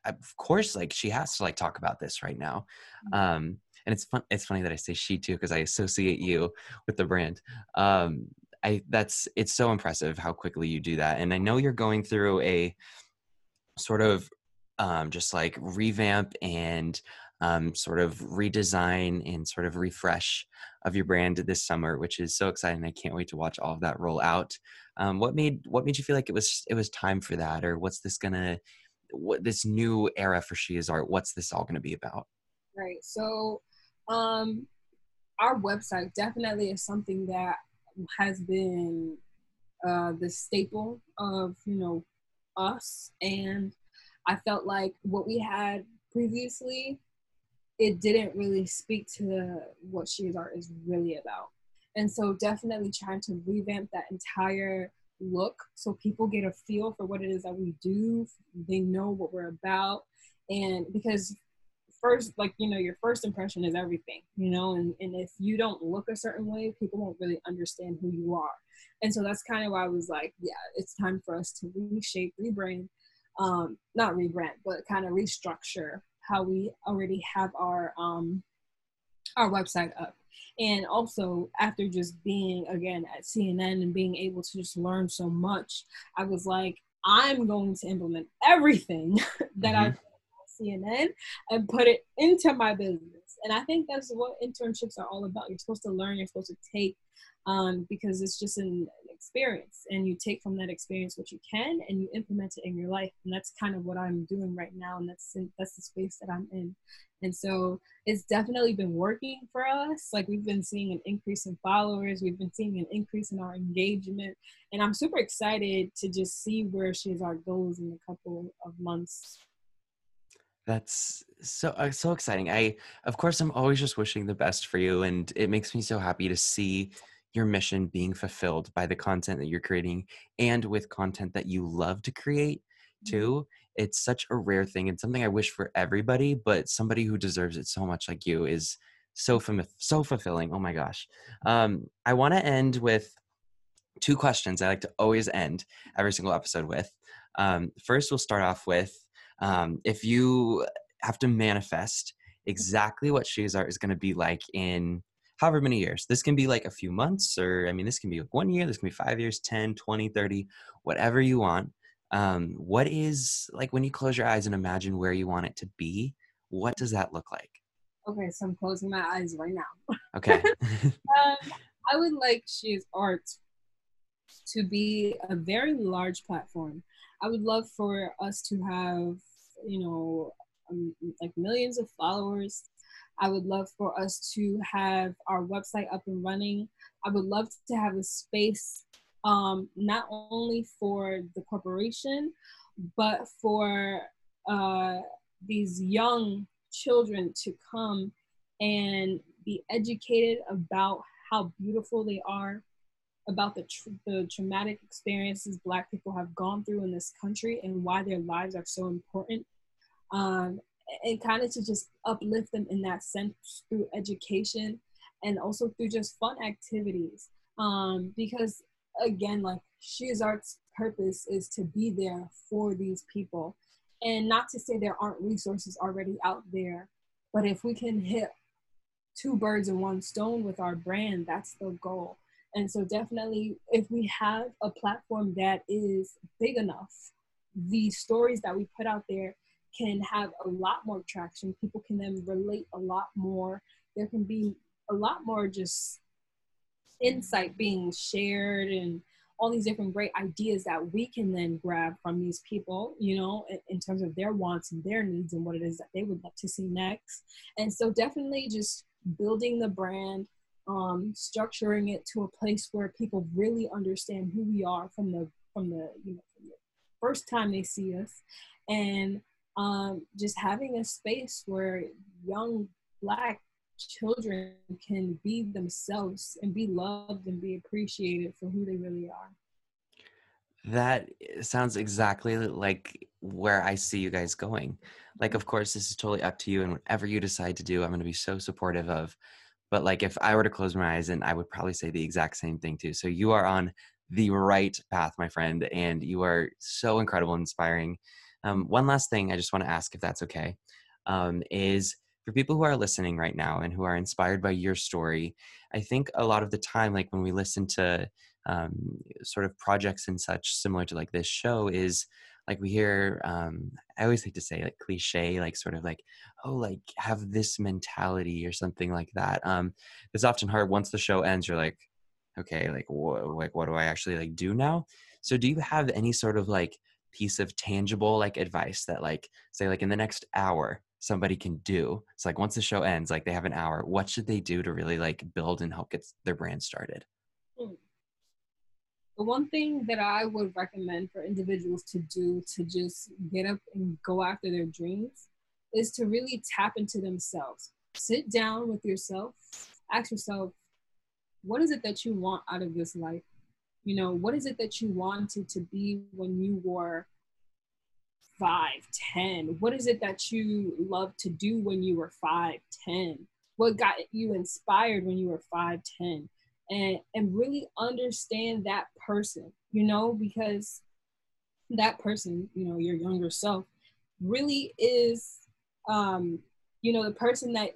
of course, like she has to like talk about this right now. Mm-hmm. Um, and it's fun. It's funny that I say she too because I associate you with the brand. Um, I that's it's so impressive how quickly you do that, and I know you're going through a sort of um, just like revamp and um, sort of redesign and sort of refresh of your brand this summer, which is so exciting. I can't wait to watch all of that roll out. Um, what made what made you feel like it was it was time for that, or what's this gonna what this new era for She Is Art? What's this all gonna be about? Right. So, um, our website definitely is something that has been uh, the staple of you know us, and I felt like what we had previously it didn't really speak to what She Is Art is really about. And so definitely trying to revamp that entire look so people get a feel for what it is that we do. They know what we're about. And because first, like, you know, your first impression is everything, you know, and, and if you don't look a certain way, people won't really understand who you are. And so that's kind of why I was like, yeah, it's time for us to reshape, rebrand, um, not rebrand, but kind of restructure how we already have our um, our website up. And also, after just being again at CNN and being able to just learn so much, I was like, I'm going to implement everything [laughs] that mm-hmm. I CNN and put it into my business. And I think that's what internships are all about. You're supposed to learn, you're supposed to take, um, because it's just an experience. And you take from that experience what you can and you implement it in your life. And that's kind of what I'm doing right now. And that's in, that's the space that I'm in. And so it's definitely been working for us. Like we've been seeing an increase in followers, we've been seeing an increase in our engagement. And I'm super excited to just see where She Is Art goes in a couple of months that's so uh, so exciting. I of course I'm always just wishing the best for you and it makes me so happy to see your mission being fulfilled by the content that you're creating and with content that you love to create mm-hmm. too it's such a rare thing and something i wish for everybody but somebody who deserves it so much like you is so fam- so fulfilling oh my gosh um, i want to end with two questions i like to always end every single episode with um, first we'll start off with um, if you have to manifest exactly what She Is Art is going to be like in however many years. This can be like a few months, or I mean, this can be like one year, this can be five years, 10, 20, 30, whatever you want. Um, what is like when you close your eyes and imagine where you want it to be? What does that look like? Okay, so I'm closing my eyes right now. [laughs] Okay. um, [laughs] I would like She Is Art to be a very large platform. I would love for us to have, you know, um, like millions of followers. I would love for us to have our website up and running. I would love to have a space um, not only for the corporation, but for uh, these young children to come and be educated about how beautiful they are, about the, tr- the traumatic experiences Black people have gone through in this country and why their lives are so important um, and kind of to just uplift them in that sense through education and also through just fun activities. Um, because again, like She Is Art's purpose is to be there for these people. And not to say there aren't resources already out there, but if we can hit two birds in one stone with our brand, that's the goal. And so, definitely, if we have a platform that is big enough, the stories that we put out there can have a lot more traction. People can then relate a lot more. There can be a lot more just insight being shared and all these different great ideas that we can then grab from these people, you know, in, terms of their wants and their needs and what it is that they would like to see next. And so definitely just building the brand, um, structuring it to a place where people really understand who we are from the from the you know from the first time they see us, and um, just having a space where young black children can be themselves and be loved and be appreciated for who they really are that sounds exactly like where I see you guys going. Like, of course, this is totally up to you, and whatever you decide to do, I'm going to be so supportive of. But, like, if I were to close my eyes, and I would probably say the exact same thing too. So, you are on the right path, my friend, and you are so incredible, and inspiring. Um, one last thing I just want to ask, if that's okay, um, is for people who are listening right now and who are inspired by your story, I think a lot of the time, like when we listen to um, sort of projects and such similar to like this show, is like we hear, um, I always like to say like cliche, like sort of like, oh, like have this mentality or something like that. Um, it's often hard once the show ends, you're like, okay, like, wh- like what do I actually like do now? So do you have any sort of like piece of tangible like advice that like say like in the next hour somebody can do it's like once the show ends like they have an hour what should they do to really like build and help get their brand started. The one thing that i would recommend for individuals to do to just get up and go after their dreams is to really tap into themselves. Sit down with yourself. Ask yourself what is it that you want out of this life? You know what is it that you wanted to be when you were five ten? What is it that you loved to do when you were five ten? What got you inspired when you were five ten and and really understand that person you know because that person you know your younger self really is um you know the person that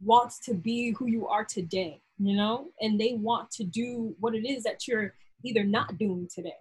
wants to be who you are today you know, and they want to do what it is that you're either not doing today.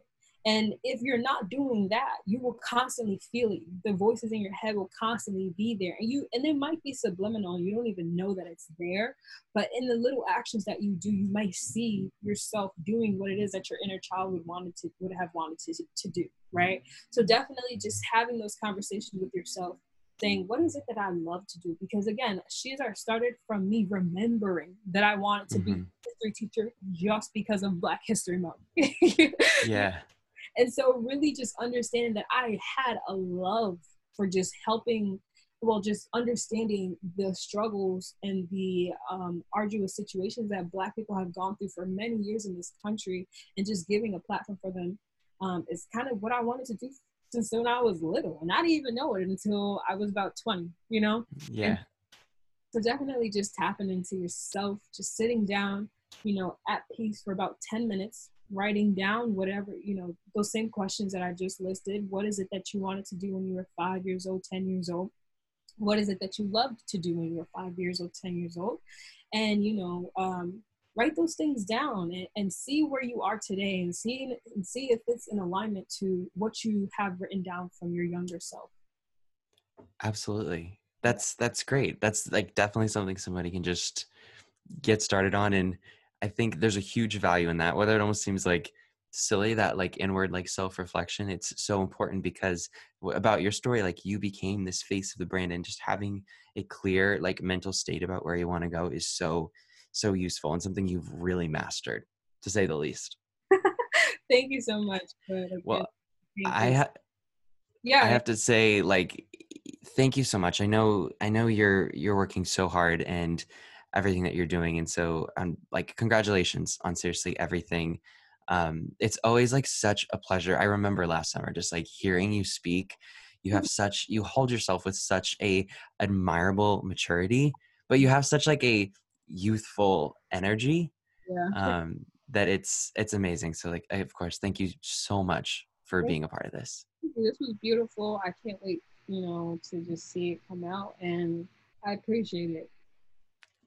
And if you're not doing that, you will constantly feel it. The voices in your head will constantly be there. And you and they might be subliminal. You don't even know that it's there. But in the little actions that you do, you might see yourself doing what it is that your inner child would wanted to would have wanted to, to do. Right. So definitely just having those conversations with yourself saying, what is it that I love to do? Because again, She's Art started from me remembering that I wanted to mm-hmm. be a history teacher just because of Black History Month. [laughs] yeah. And so really just understanding that I had a love for just helping well, just understanding the struggles and the um, arduous situations that Black people have gone through for many years in this country, and just giving a platform for them um, is kind of what I wanted to do since when I was little, and I didn't even know it until I was about twenty. You know? Yeah. And so definitely just tapping into yourself, just sitting down, you know, at peace for about ten minutes, writing down whatever you know those same questions that I just listed. What is it that you wanted to do when you were five years old, ten years old? what is it that you loved to do when you were five years old, 10 years old? And, you know, um, write those things down and, and see where you are today and see, and see if it's in alignment to what you have written down from your younger self. Absolutely. That's, that's great. That's like definitely something somebody can just get started on. And I think there's a huge value in that, whether it almost seems like, silly that like inward like self-reflection it's so important because about your story like you became this face of the brand and just having a clear like mental state about where you want to go is so so useful and something you've really mastered to say the least. [laughs] Thank you so much well i ha- yeah i have to say like thank you so much. I know i know you're you're working so hard and everything that you're doing and so i'm um, like congratulations on seriously everything um, it's always like such a pleasure. I remember last summer just like hearing you speak. You have such you hold yourself with such a admirable maturity, but you have such like a youthful energy. Yeah. Um, that it's it's amazing. So like I, of course, thank you so much for being a part of this. This was beautiful. I can't wait, you know, to just see it come out and I appreciate it.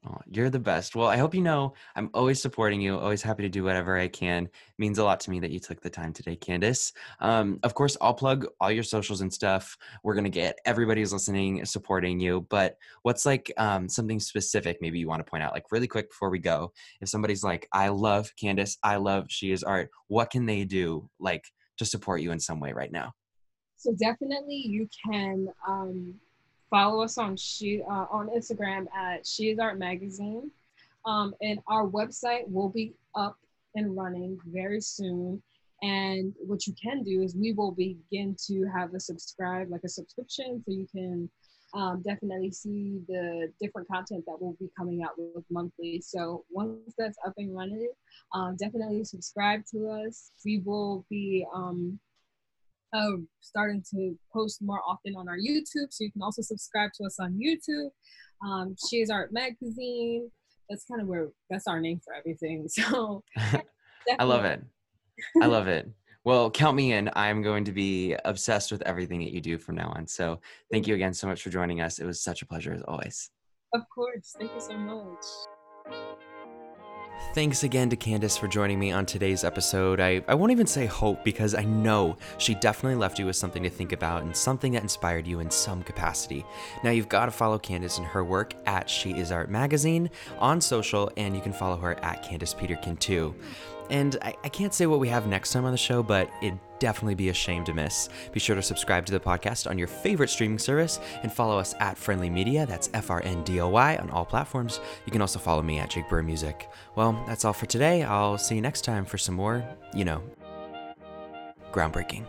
Oh, you're the best. Well, I hope you know I'm always supporting you, always happy to do whatever I can. It means a lot to me that you took the time today, Candace. Um, of course, I'll plug all your socials and stuff. We're going to get everybody who's listening supporting you. But what's like um, something specific maybe you want to point out, like really quick before we go? If somebody's like, I love Candace, I love She Is Art, what can they do like to support you in some way right now? So definitely you can. Um, follow us on she uh, on Instagram at She Is Art Magazine, um, and our website will be up and running very soon. And what you can do is we will begin to have a subscribe, like a subscription, so you can um, definitely see the different content that will be coming out with monthly. So once that's up and running, um, definitely subscribe to us. We will be um, uh, starting to post more often on our YouTube. So you can also subscribe to us on YouTube. Um, she is Art Magazine. That's kind of where that's our name for everything. [laughs] So [laughs] I love it. I love it. Well, count me in. I'm going to be obsessed with everything that you do from now on. So thank you again so much for joining us. It was such a pleasure as always. Of course. Thank you so much. Thanks again to Candace for joining me on today's episode. I, I won't even say hope because I know she definitely left you with something to think about and something that inspired you in some capacity. Now you've got to follow Candace and her work at She Is Art Magazine on social, and you can follow her at Candace Peterkin too. And I, I can't say what we have next time on the show, but it'd definitely be a shame to miss. Be sure to subscribe to the podcast on your favorite streaming service and follow us at Friendly Media. That's F R N D O Y on all platforms. You can also follow me at Jake Burr Music. Well, that's all for today. I'll see you next time for some more, you know, groundbreaking.